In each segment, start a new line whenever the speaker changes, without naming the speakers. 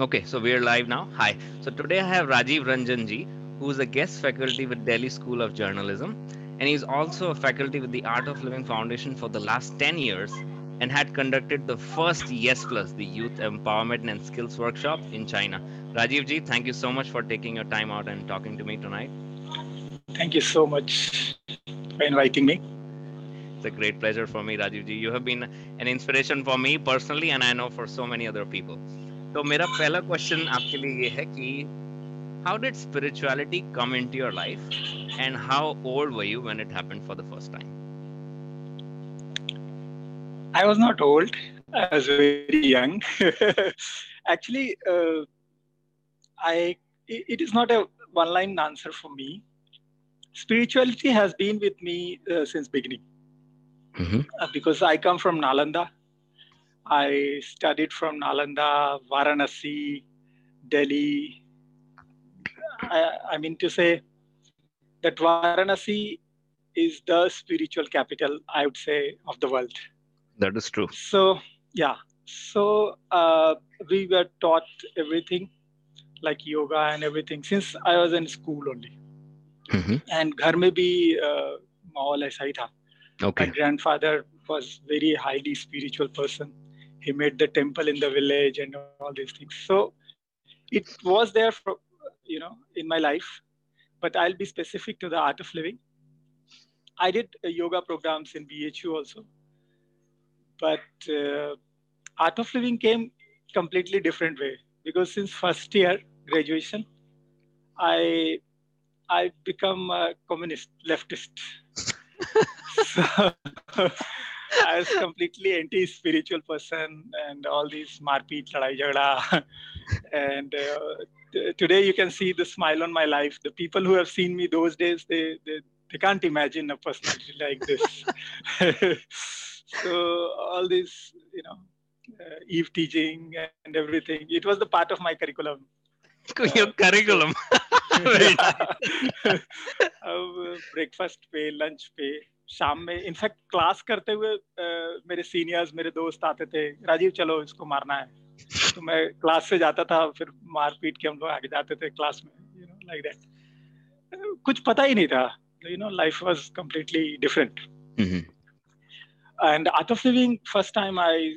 Okay, so we're live now. Hi. So today I have Rajiv Ranjanji, who is a guest faculty with Delhi School of Journalism, and he's also a faculty with the Art of Living Foundation for the last 10 years and had conducted the first Yes Plus, the Youth Empowerment and Skills Workshop in China. Rajiv ji, thank you so much for taking your time out and talking to me tonight.
Thank you so much for inviting me.
It's a great pleasure for me, Rajiv ji. You have been an inspiration for me personally, and I know for so many other people. तो मेरा पहला question आपके लिए ये है कि how did spirituality come into your life and how old were you when it happened for the first time
I was not old. I was very young. Actually, uh, I it is not a one-line answer for me. Spirituality has been with me uh, since beginning
mm-hmm.
uh, because I come from Nalanda. I studied from Nalanda, Varanasi, Delhi. I, I mean to say that Varanasi is the spiritual capital, I would say, of the world.
That is true.
So, yeah. So, uh, we were taught everything like yoga and everything since I was in school only.
Mm-hmm.
And घर में भी uh, माहौल ऐसा ही था.
Okay.
My grandfather was very highly spiritual person he made the temple in the village and all these things. So it was there for you know in my life but i'll be specific to the art of living. I did yoga programs in bhu also but uh, art of living came completely different way because since first year graduation i i become a communist leftist. So, I was completely anti-spiritual person and all these marpeet, ladai, jagda. and uh, t- today you can see the smile on my life. The people who have seen me those days, they they, they can't imagine a personality like this. so all these, you know, uh, Eve teasing and everything, it was the part of my curriculum.
Your uh, curriculum.
Uh, breakfast pay, lunch pay. शाम में in fact class करते हुए आ, मेरे seniors मेरे दोस्त आते थे राजीव चलो इसको मारना है। तो मैं क्लास से जाता था फिर मार पीट के हम लोग आगे जाते थे क्लास में यू नो लाइक दैट कुछ पता ही नहीं था you know life was completely different and Art of Living first time I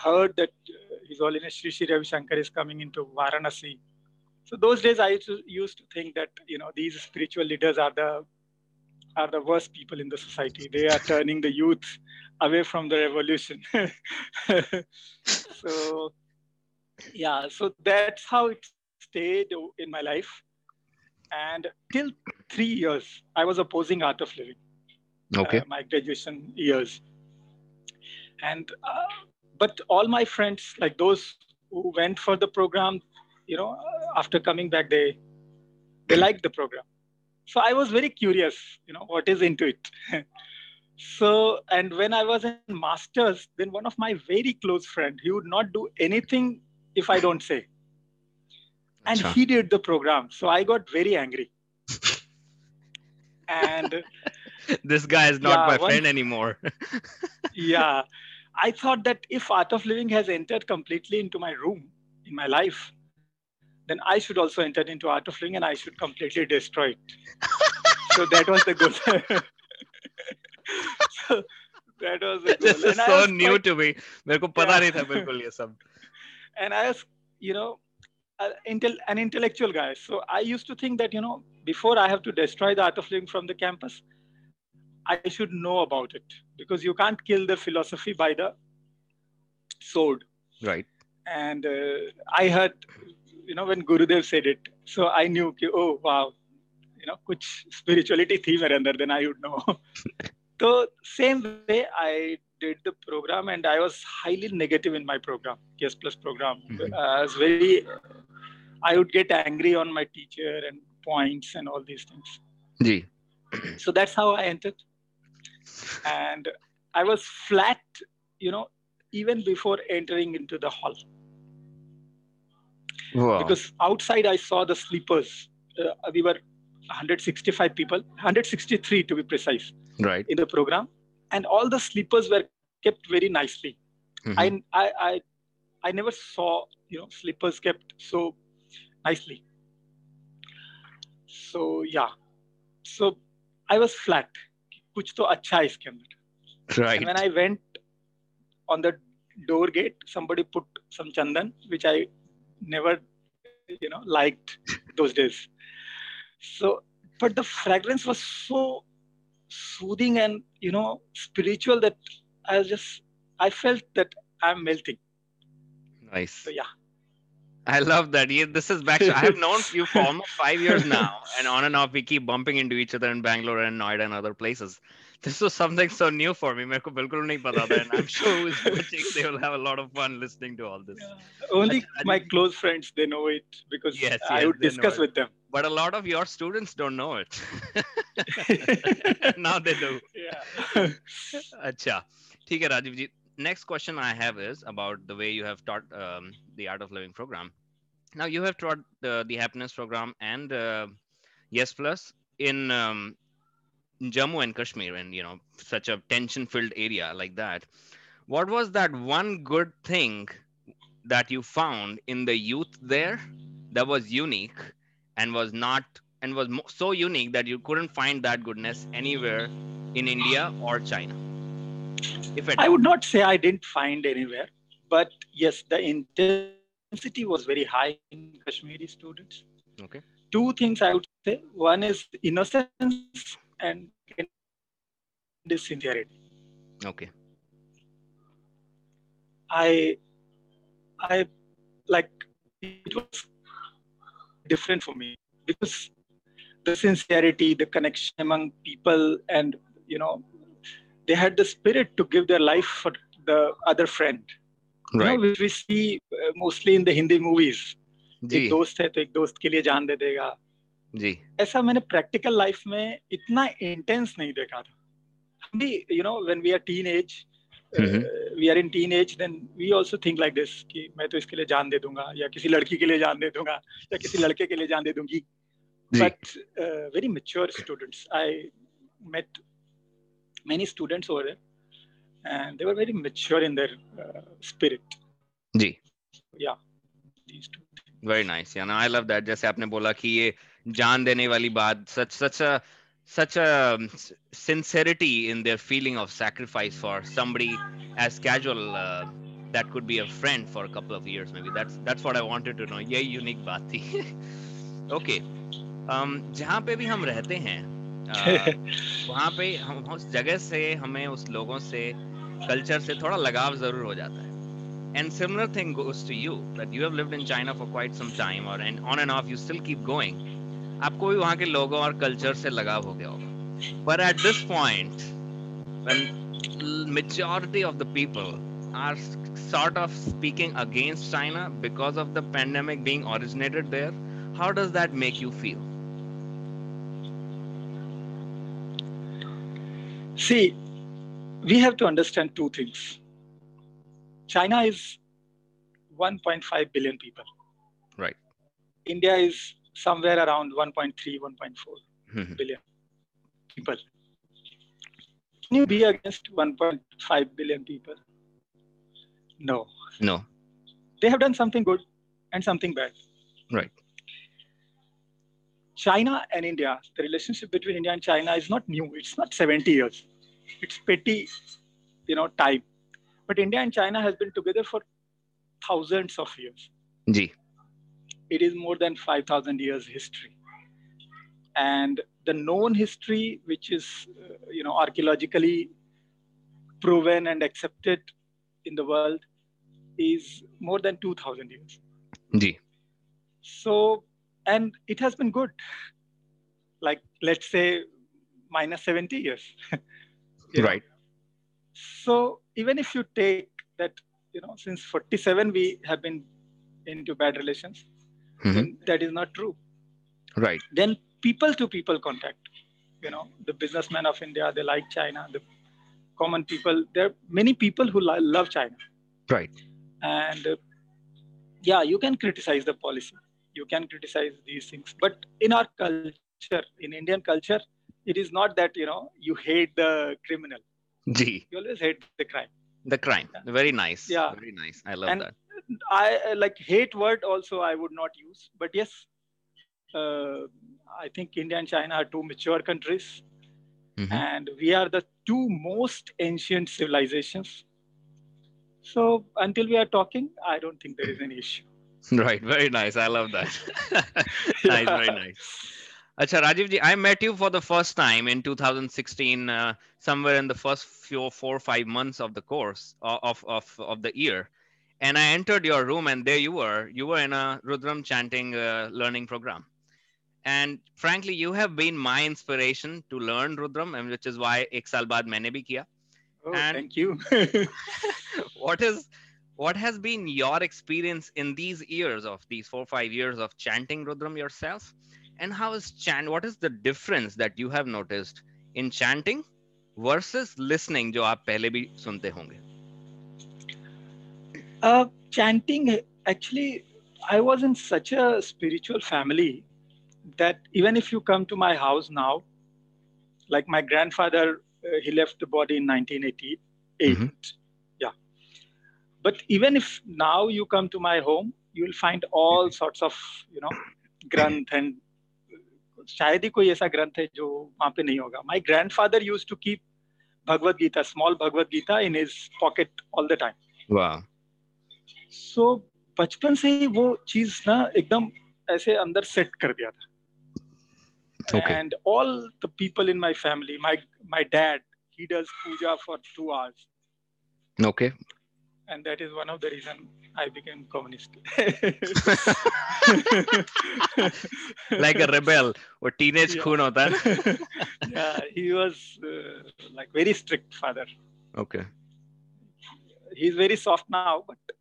heard that is all in Shri Shri Ravishankar is coming in to Varanasi so those think that you know these spiritual leaders are the are the worst people in the society. They are turning the youth away from the revolution. so, yeah, so that's how it stayed in my life. And till three years, I was opposing art of living.
Okay.
Uh, my graduation years. And, uh, but all my friends, like those who went for the program, you know, after coming back, they, they liked the program so i was very curious you know what is into it. So and when i was in masters then one of my very close friend he would not do anything if i don't say. And he did the program. So i got very angry. And
this guy is not yeah, my friend anymore.
Yeah. I thought that if art of living has entered completely into my room in my life then I should also enter into art of living and I should completely destroy it. so that was the goal. so that was the goal.
This is so new quite, to me. मेरे को पता नहीं था बिल्कुल ये सब.
And I was, you know, an intellectual guy. So I used to think that, you know, before I have to destroy the art of living from the campus, I should know about it because you can't kill the philosophy by the sword.
Right.
And uh, I heard you know when gurudev said it so i knew ki, oh wow you know which spirituality theme mere then i would know. So same way i did the program and i was highly negative in my program yes plus program. Mm-hmm. uh, i was very i would get angry on my teacher and points and all these things.
Ji.
so that's how i entered. And i was flat you know even before entering into the hall.
Wow.
Because outside I saw the sleepers. Uh, we were 165 people, 163 to be precise,
right,
in the program, and all the sleepers were kept very nicely. Mm-hmm. I, I, I I never saw you know slippers kept so nicely. So yeah, so I was flat. कुछ तो अच्छा है इसके अंदर.
Right.
And when I went on the door gate, somebody put some chandan, which I never, you know, liked those days. So, but the fragrance was so soothing and you know spiritual that I just I felt that I'm melting.
Nice.
So yeah.
I love that. Yeah, this is back. I have known you for almost five years now, and on and off we keep bumping into each other in Bangalore and Noida and other places This was something so new for me. मेरे को बिल्कुल नहीं पता था, and I'm sure who's watching they will have a lot of fun listening to all this.
Only
I- I
my
didn't-
close friends they know it because
Yes,
I
yes,
would
they know
discuss
it.
with them.
But a lot of your students don't know it. now they do.
yeah.
Acha. ठीक है राजीव जी. Next question I have is about the way you have taught um, the Art of Living program. Now you have taught the, the Happiness program and uh, Yes Plus in um, Jammu and Kashmir, and you know such a tension-filled area like that. What was that one good thing that you found in the youth there that was unique and was not and was so unique that you couldn't find that goodness anywhere in India or China? If
I would not say I didn't find anywhere, but yes, the intensity was very high in Kashmiri students.
Okay.
Two things I would say. One is innocence and second is sincerity.
Okay.
I, I like it was different for me because the sincerity, the connection among people, and you know, they had the spirit to give their life for the other friend. You know,
Right.
which we see uh, mostly in the Hindi movies. एक
जी
दोस्त है तो एक दोस्त के लिए जान दे देगा
जी
ऐसा मैंने प्रैक्टिकल लाइफ में इतना इंटेंस नहीं देखा था हम भी you know when we
are
teenage. We are in teenage then we also think like this कि मैं तो इसके लिए जान दे दूँगा या किसी लड़की के लिए जान दे दूँगा या किसी लड़के के लिए जान दे दूँगी uh, very mature students. I met many students over there, and they were very mature in their uh, spirit.
जी
Yeah, these two.
Very nice yeah ना आई लव दैट जैसे आपने बोला कि ये जान देने वाली बात such such such sincerity in their feeling of sacrifice for somebody as casual that could be a friend for couple of years maybe that's that's what I wanted to know ये यूनिक बात थी। Okay um, जहाँ पे भी हम रहते हैं uh, वहाँ पे हम उस जगह से हमें उस लोगों से कल्चर से थोड़ा लगाव ज़रूर हो जाता है। And similar thing goes to you that you have lived in China for quite some time और and on and off you still keep going आपको भी वहाँ के लोगों और कल्चर से लगाव हो गया होगा but at this point when majority of the people are sort of speaking against China because of the pandemic being originated there how does that make you feel
See, we have to understand two things. China is 1.5 billion people.
Right.
India is somewhere around 1.3, 1.4 mm-hmm. billion people. Can you be against 1.5 billion people? No.
no
They have done something good and something bad.
Right.
China and India, the relationship between India and China is not new. It's not 70 years. It's petty, you know, time. But India and China has been together for thousands of years.
Ji
It is more than 5,000 years history. And the known history, which is, uh, you know, archaeologically proven and accepted in the world, is more than 2,000 years.
Ji
So, and it has been good. Like, let's say, minus 70 years. You know?
right
So, even if you take that, you know, since 47 we have been into bad relations,
Mhm.
that is not true.
right.
Then, people to people contact, you know, the businessmen of India, they like China, the common people, there are many people who lo- love China.
right.
And uh, yeah you can criticize the policy. You can criticize these things. But in our culture in indian culture it is not that you know you hate the criminal.
Ji
you always hate the crime.
The crime. Very nice.
Yeah.
very nice. I love
And-
that
I like hate word also I would not use, but yes, uh, I think India and China are two mature countries,
Mhm.
and we are the two most ancient civilizations. So until we are talking, I don't think there is any issue.
Right, very nice. I love that. nice, very nice. Acha, Rajiv ji, I met you for the first time in 2016, uh, somewhere in the first few four or five months of the course of, of, of the year And I entered your room and there you were. You were in a Rudram chanting uh, learning program. And frankly, you have been my inspiration to learn Rudram, and which is why ek saal baad maine bhi kiya.
Oh,
And-
thank you.
what is what has been your experience in these years of these four five years of chanting rudram yourself and how is chant what is the difference that you have noticed in chanting versus listening जो आप पहले भी सुनते होंगे
uh, chanting, actually, I was in such a spiritual family that even if you come to my house now, like my grandfather, uh, he left the body in 1988.
Mhm.
Yeah. But even if now you come to my home, you will find all sorts of, you know, granth and शायद ही कोई ऐसा ग्रंथ है जो वहां पे नहीं होगा my grandfather use to keep Bhagavad Gita small Bhagavad Gita in his pocket all the time so बचपन से ही वो चीज़ ना एकदम ऐसे अंदर सेट कर दिया था. And all the people in my family my my dad he does puja for two hours
okay
and that is one of the reason I became communist.
like a rebel or teenage
Yeah.
खून होता है
yeah, he was uh, like very strict father.
okay
He's very soft now, but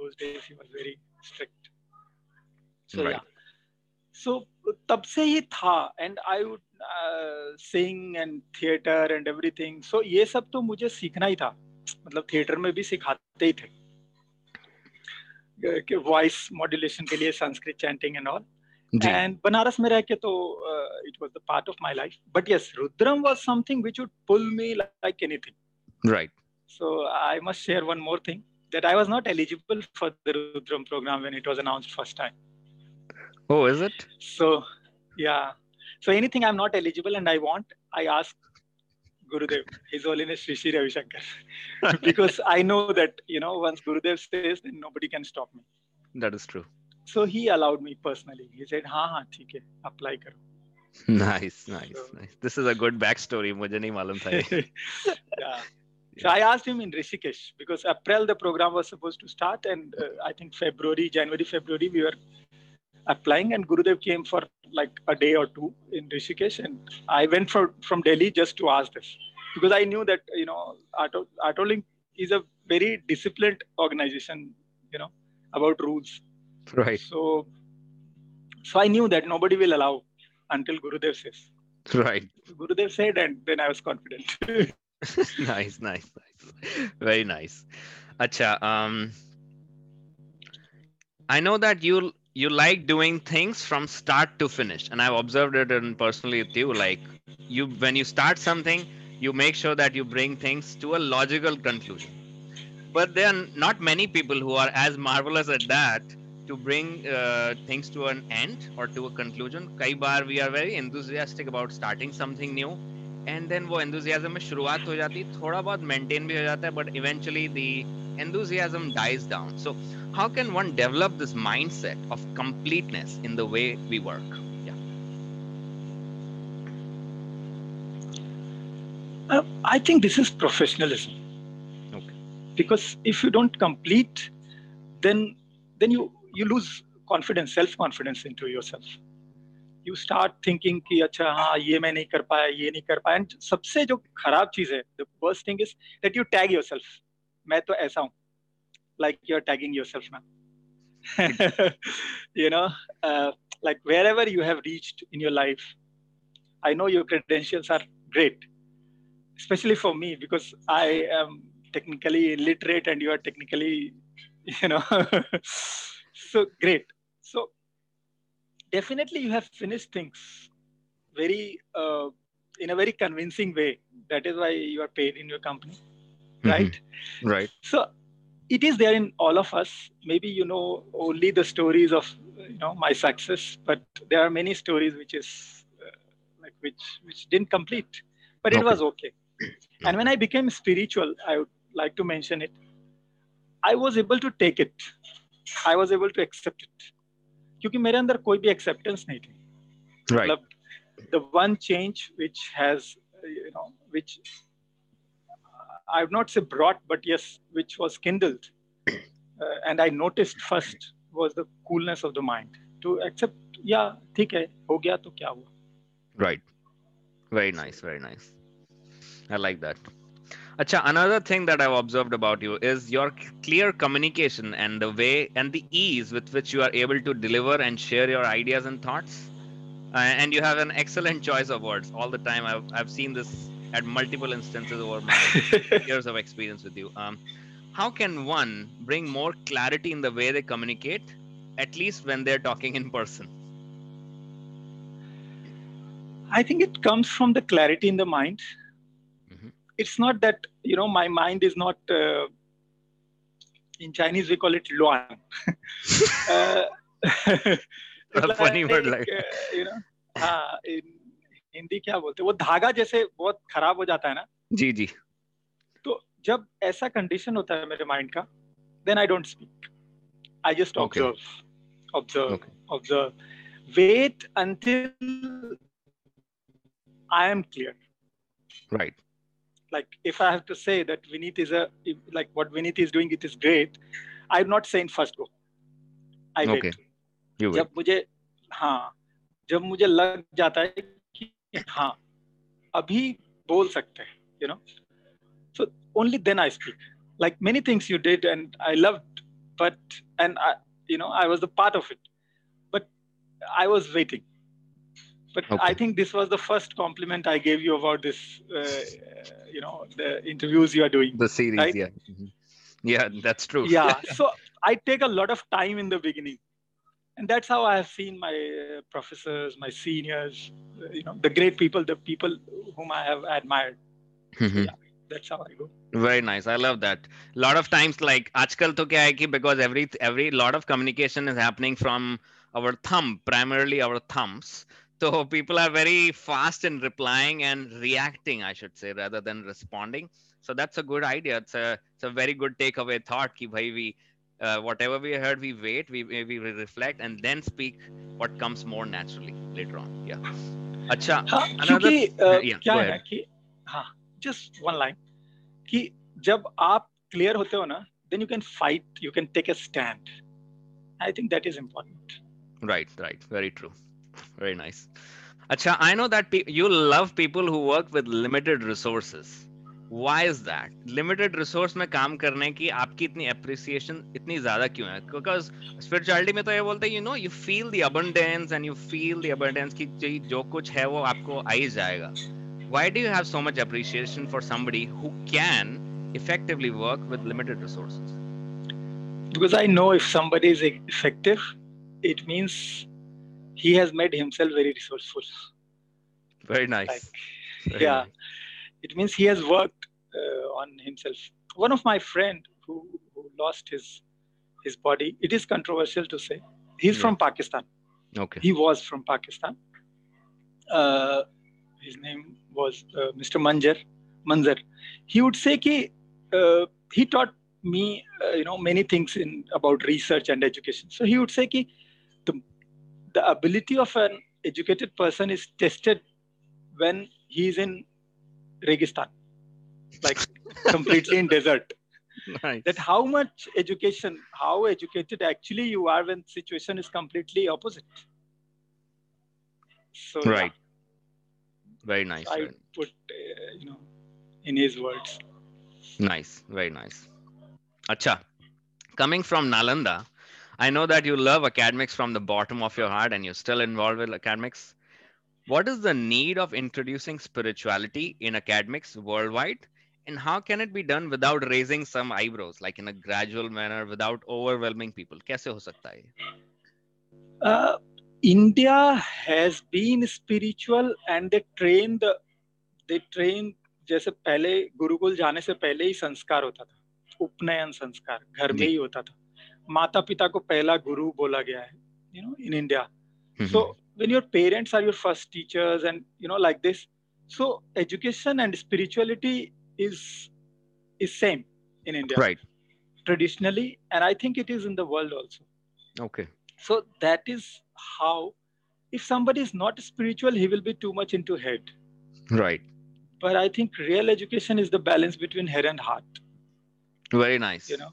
those days he was very strict. So
right.
yeah. So तब से ही था and I would sing and theatre and everything so ये सब तो मुझे सीखना ही था मतलब थिएटर में भी सिखाते ही थे कि वॉइस मॉड्यूलेशन के लिए Sanskrit chanting and
all
and Banaras में रह के तो it was the part of my life but yes Rudram was something which would pull me like anything
right
so I must share one more thing that i was not eligible for the rudram program when it was announced first time
oh is it
so yeah so anything i'm not eligible and i want i ask gurudev his holiness Sri Sri Ravi Shankar because i know that you know once gurudev says then nobody can stop me
that is true
so he allowed me personally he said ha ha theek hai apply karo
nice nice
So-
nice this is a good backstory मुझे नहीं मालूम था ये.
yeah. So I asked him in Rishikesh because April the program was supposed to start, and uh, I think February, January, February we were applying, and Gurudev came for like a day or two in Rishikesh, and I went for from Delhi just to ask this because I knew that you know Auto Art of Living is a very disciplined organization, you know, about rules.
right
So, so I knew that nobody will allow until Gurudev says.
right
Gurudev said, and then I was confident.
nice, nice, nice. Very nice. Acha, um, I know that you you like doing things from start to finish, and I've observed it in personally with you. Like you, when you start something, you make sure that you bring things to a logical conclusion. But there are not many people who are as marvelous at that to bring uh, things to an end or to a conclusion. Kai bar we are very enthusiastic about starting something new, and then वो enthusiasm में शुरुआत हो जाती है थोड़ा बहुत maintain भी हो जाता है but eventually the enthusiasm dies down so how can one develop this mindset of completeness in the way we work yeah
Uh, I think this is professionalism.
Okay.
Because if you don't complete, then then you you lose confidence, self confidence into yourself. You start thinking कि अच्छा हाँ ये मैं नहीं कर पाया, ये नहीं कर पाया। एंड सबसे जो खराब चीज़ है the worst thing is that you tag your मैं तो ऐसा हूँ। Like you are tagging yourself ma'am you know like wherever you have reached in your life I know your credentials are great specially for me because I am technically illiterate and you are technically you know so great so definitely you have finished things very uh, in a very convincing way. That is why you are paid in your company,
Mhm.
right?
right
So it is there in all of us. Maybe you know only the stories of you know my success, but there are many stories which is uh, like which which didn't complete, but it
Okay.
was okay. And when I became spiritual, I would like to mention it. I was able to take it. I was able to accept it. क्योंकि मेरे अंदर कोई भी acceptance नहीं थी। मतलब the one change which has you know which I have not say brought but yes which was kindled and I noticed first was the coolness of the mind to accept या ठीक है हो गया तो क्या हुआ?
Right very nice very nice I like that Acha, another thing that I've observed about you is your clear communication and the way and the ease with which you are able to deliver and share your ideas and thoughts. Uh, and you have an excellent choice of words all the time. I've, I've seen this at multiple instances over my years of experience with you. Um, how can one bring more clarity in the way they communicate, at least when they're talking in person?
I think it comes from the clarity in the mind.
Mhm.
It's not that you know my mind is not. Uh, in Chinese, we call it luan. uh,
A
it's
funny word like
uh, you know. हाँ in Hindi क्या बोलते हैं वो धागा जैसे बहुत खराब हो जाता है ना
जी जी
तो जब ऐसा कंडीशन होता है मेरे माइंड का then I don't speak I just
Okay.
Observe observe
Okay.
Observe wait until I am clear
right
like if I have to say that Vineet is a if, like what Vineet is doing, it is great. I'm not saying first go. I wait.
Okay. you will.
जब मुझे हाँ जब मुझे लग जाता है कि हाँ अभी बोल सकते हैं you know so only then I speak like many things you did and I loved but and I you know I was the part of it but I was waiting but
okay.
i think this was the first compliment i gave you about this uh, uh, you know the interviews you are doing
the series
right?
yeah. Mm-hmm. yeah that's true.
Yeah. So i take a lot of time in the beginning. And that's how i have seen my uh, professors my seniors uh, you know the great people the people whom i have admired.
Mm-hmm.
yeah, that's how i go.
Very nice. I love that. A lot of times like ajkal to kya hai ki because every every lot of communication is happening from our thumb primarily our thumbs. so people are very fast in replying and reacting i should say rather than responding so that's a good idea it's a it's a very good takeaway thought ki bhai we uh, whatever we heard we wait we we we reflect and then speak what comes more naturally later on yeah acha
हाँ
Another-
क्योंकि uh,
yeah,
क्या
go
है ना
ahead.
कि हाँ just one line कि जब आप क्लियर होते हो ना then you can fight you can take a stand I think that is important
Right, right. Very true. Very nice. Acha, I know that pe- you love people who work with limited resources. Why is that? Limited resource में काम करने की आपकी इतनी appreciation इतनी ज्यादा क्यों है? Because spirituality में तो ये बोलते हैं you know you feel the abundance and you feel the abundance कि जी जो कुछ है वो आपको आ ही जाएगा. Why do you have so much appreciation for somebody who can effectively work with limited resources?
because I know if somebody is e- effective, it means he has made himself very resourceful.
Very nice.
Like,
Very
yeah.
nice.
it means he has worked uh, on himself. One of my friend who, who lost his his body. It is controversial to say. He's
Yeah.
from Pakistan.
Okay.
He was from Pakistan. Uh, his name was uh, Mr. Manjar. Manzar. He would say कि uh, he taught me uh, you know many things in about research and education. So he would say कि the ability of an educated person is tested when he is in Registan, like completely in desert.
Nice.
That how much education, how educated actually you are when situation is completely opposite. So yeah,
Right. Very nice.
I put uh, you know in his words.
Nice, very nice. Acha, coming from Nalanda, I know that you love academics from the bottom of your heart and you're still involved with academics. What is the need of introducing spirituality in academics worldwide? And how can it be done without raising some eyebrows, like in a gradual manner, without overwhelming people? कैसे हो सकता है ये?
Uh, India has been spiritual and they train the they train जैसे पहले गुरुकुल जाने से पहले ही संस्कार होता था उपनयन संस्कार घर में
जी।
ही होता था माता पिता को पहला गुरु बोला गया है you know in India so when your parents are your first teachers and you know like this so education and spirituality is is same in india
right
traditionally and i think it is in the world also
okay
so that is how if somebody is not spiritual he will be too much into head
right
but i think real education is the balance between head and heart
very nice
you know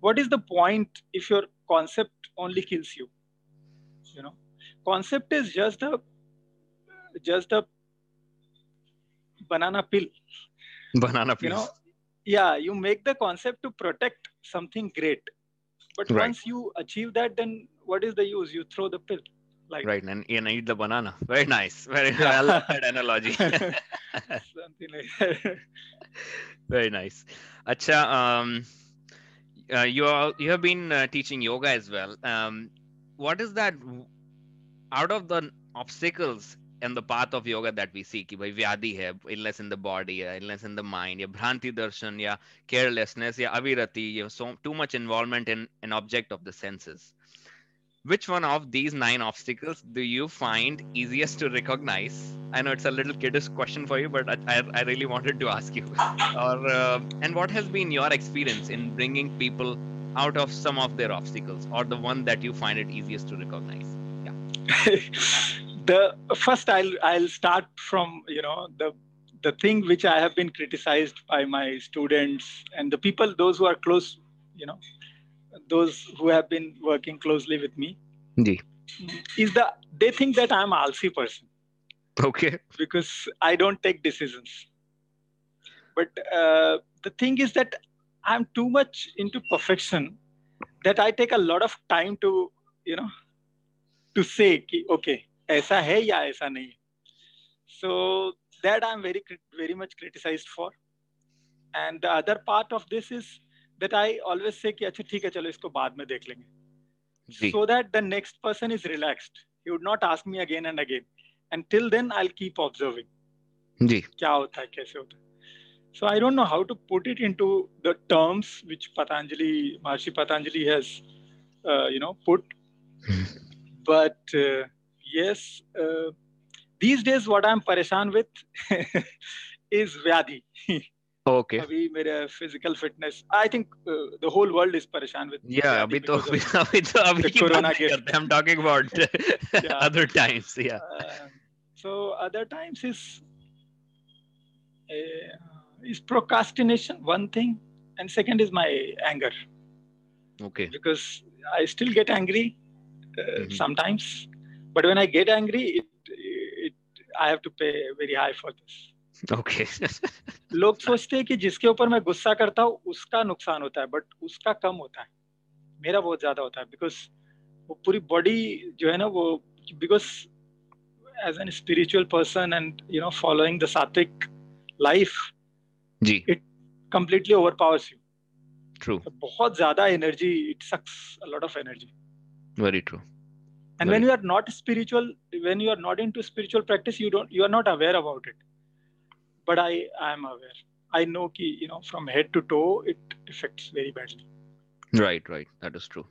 What is the point if your concept only kills you? You know concept is just a just a banana pill
banana
you know yeah you make the concept to protect something great. But
Right.
once you achieve that then what is the use? You throw the pill. Like
right and, and eat the banana. Very nice. Very
Yeah.
i love that analogy.
Something like that.
Very nice. Acha um uh, you are you have been uh, teaching yoga as well. Um, what is that out of the obstacles in the path of yoga that we see? by bhai vyadi hai, illness in the body, illness in the mind, ya bhranti darshan, ya carelessness, ya avirati, ya so too much involvement in an object of the senses which one of these nine obstacles do you find easiest to recognize? I know it's a little kiddish question for you but i, I, really wanted to ask you. Or uh, and what has been your experience in bringing people out of some of their obstacles or the one that you find it easiest to recognize? Yeah.
the first i'll i'll start from you know the the thing which i have been criticized by my students and the people those who are close you know those who have been working closely with me.
Ji.
is that they think that i'm a alsi person.
Okay.
Because i don't take decisions. But uh, the thing is that i'm too much into perfection that i take a lot of time to you know to say ki, okay aisa hai ya aisa nahi so that i'm very very much criticized for. And the other part of this is that i always say कि अच्छा ठीक है चलो इसको बाद में देख लेंगे so that the next person is relaxed he would not ask me again and again and till then i'll keep observing
जी
क्या होता है कैसे होता है so i don't know how to put it into the terms which patanjali maharishi patanjali has uh, you know put but uh, yes uh, these days what i'm pareshan with is vyadhi
okay
अभी मेरे physical fitness i think uh, the whole world is pareshan with
yeah
vyadhi
अभी तो
because
अभी
of-
अभी तो अभी
the
की बात
corona
नहीं
gift.
करते हम talking about
Yeah.
other times yeah
Uh, so other times is uh, is procrastination one thing and second is my anger
okay
because i still get angry uh,
Mhm.
sometimes but when i get angry it, it i have to pay very high for this
okay
लोग सोचते हैं कि जिसके ऊपर मैं गुस्सा करता हूँ उसका नुकसान होता है बट उसका कम होता है। मेरा बहुत ज़्यादा होता है बिकॉज़ वो पूरी बॉडी जो है ना वो because as an spiritual person and you know following the sattvic life
ji.
Completely over powers you
true
बहुत ज़्यादा energy it sucks a lot of energy
very true
and
Right.
when you are not spiritual when you are not into spiritual practice you don't you are not aware about it but i i am aware i know ki you know from head to toe it affects very badly
Right, right. That is true.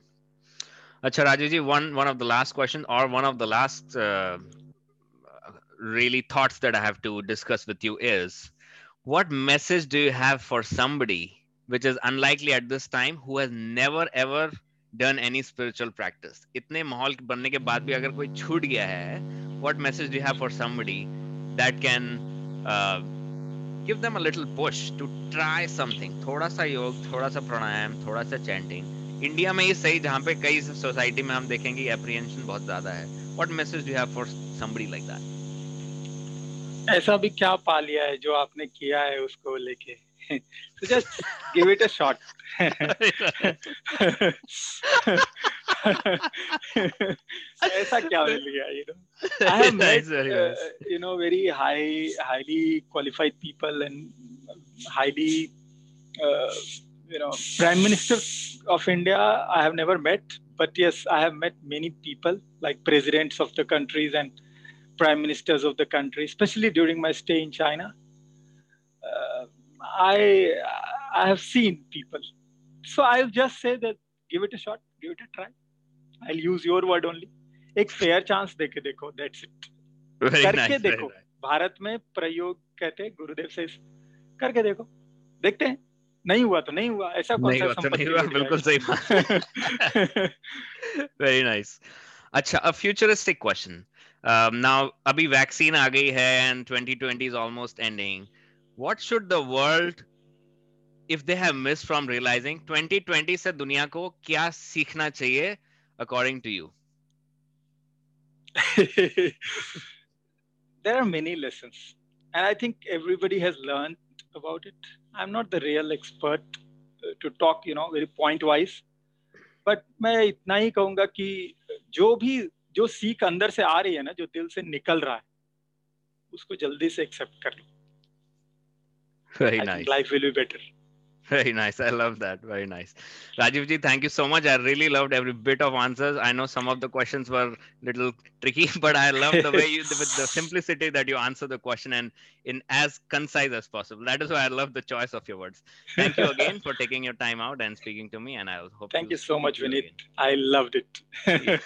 Acha Rajesh ji, one one of the last question or one of the last uh, really thoughts that I have to discuss with you is what message do you have for somebody which is unlikely at this time who has never ever done any spiritual practice? इतने माहौल बनने के बाद भी अगर कोई छूट गया है, what message do you have for somebody that can uh, give them a little push to try something. थोड़ा सा योग, थोड़ा सा प्राणायाम, थोड़ा सा चैंटिंग इंडिया में ही सही, जहाँ पे कई सोसाइटी में हम देखेंगे एप्रीहेंशन बहुत ज़्यादा है. What message do have for somebody like that
ऐसा भी क्या पा लिया है जो आपने किया है उसको लेके? So just give it a shot. ऐसा क्या मिल गया you know I have met,
Nice, very
uh,
nice.
you know, very high, highly qualified people and highly, uh, you know, prime ministers of India. I have never met, but yes, I have met many people like presidents of the countries and prime ministers of the country, especially during my stay in China. Uh, I I have seen people So I'll just say that give it a shot, give it a try. I'll use your word only. एक fair chance देके देखो that's it
Very
करके
nice.
देखो
nice.
Bharat में प्रयोग कहते हैं गुरुदेव से करके देखो देखते हैं नहीं हुआ तो नहीं हुआ ऐसा कौन सा
तो नहीं हुआ, बिल्कुल सही very nice अच्छा a futuristic question um, now अभी वैक्सीन आ गई है and 2020 is almost ending what should the world if they have miss from realising 2020 से दुनिया को क्या सीखना चाहिए according to you
there are many lesson and I think everybody has learn about it I am not the real expert to talk you know very point wise but मैं इतना ही कहूँगा कि जो भी जो सीख अंदर से आ रही है ना जो दिल से निकल रहा है उसको जल्दी से एक्सेप्ट कर लो। Life will be better
Very nice. I love that. Very nice. Rajivji, thank you so much. I really loved every bit of answers. I know some of the questions were little tricky, but I love the way you, with the simplicity that you answer the question and in as concise as possible. That is why I love the choice of your words. Thank you again for taking your time out and speaking to me. And I hope
thank
to
you so much Vinit. I loved it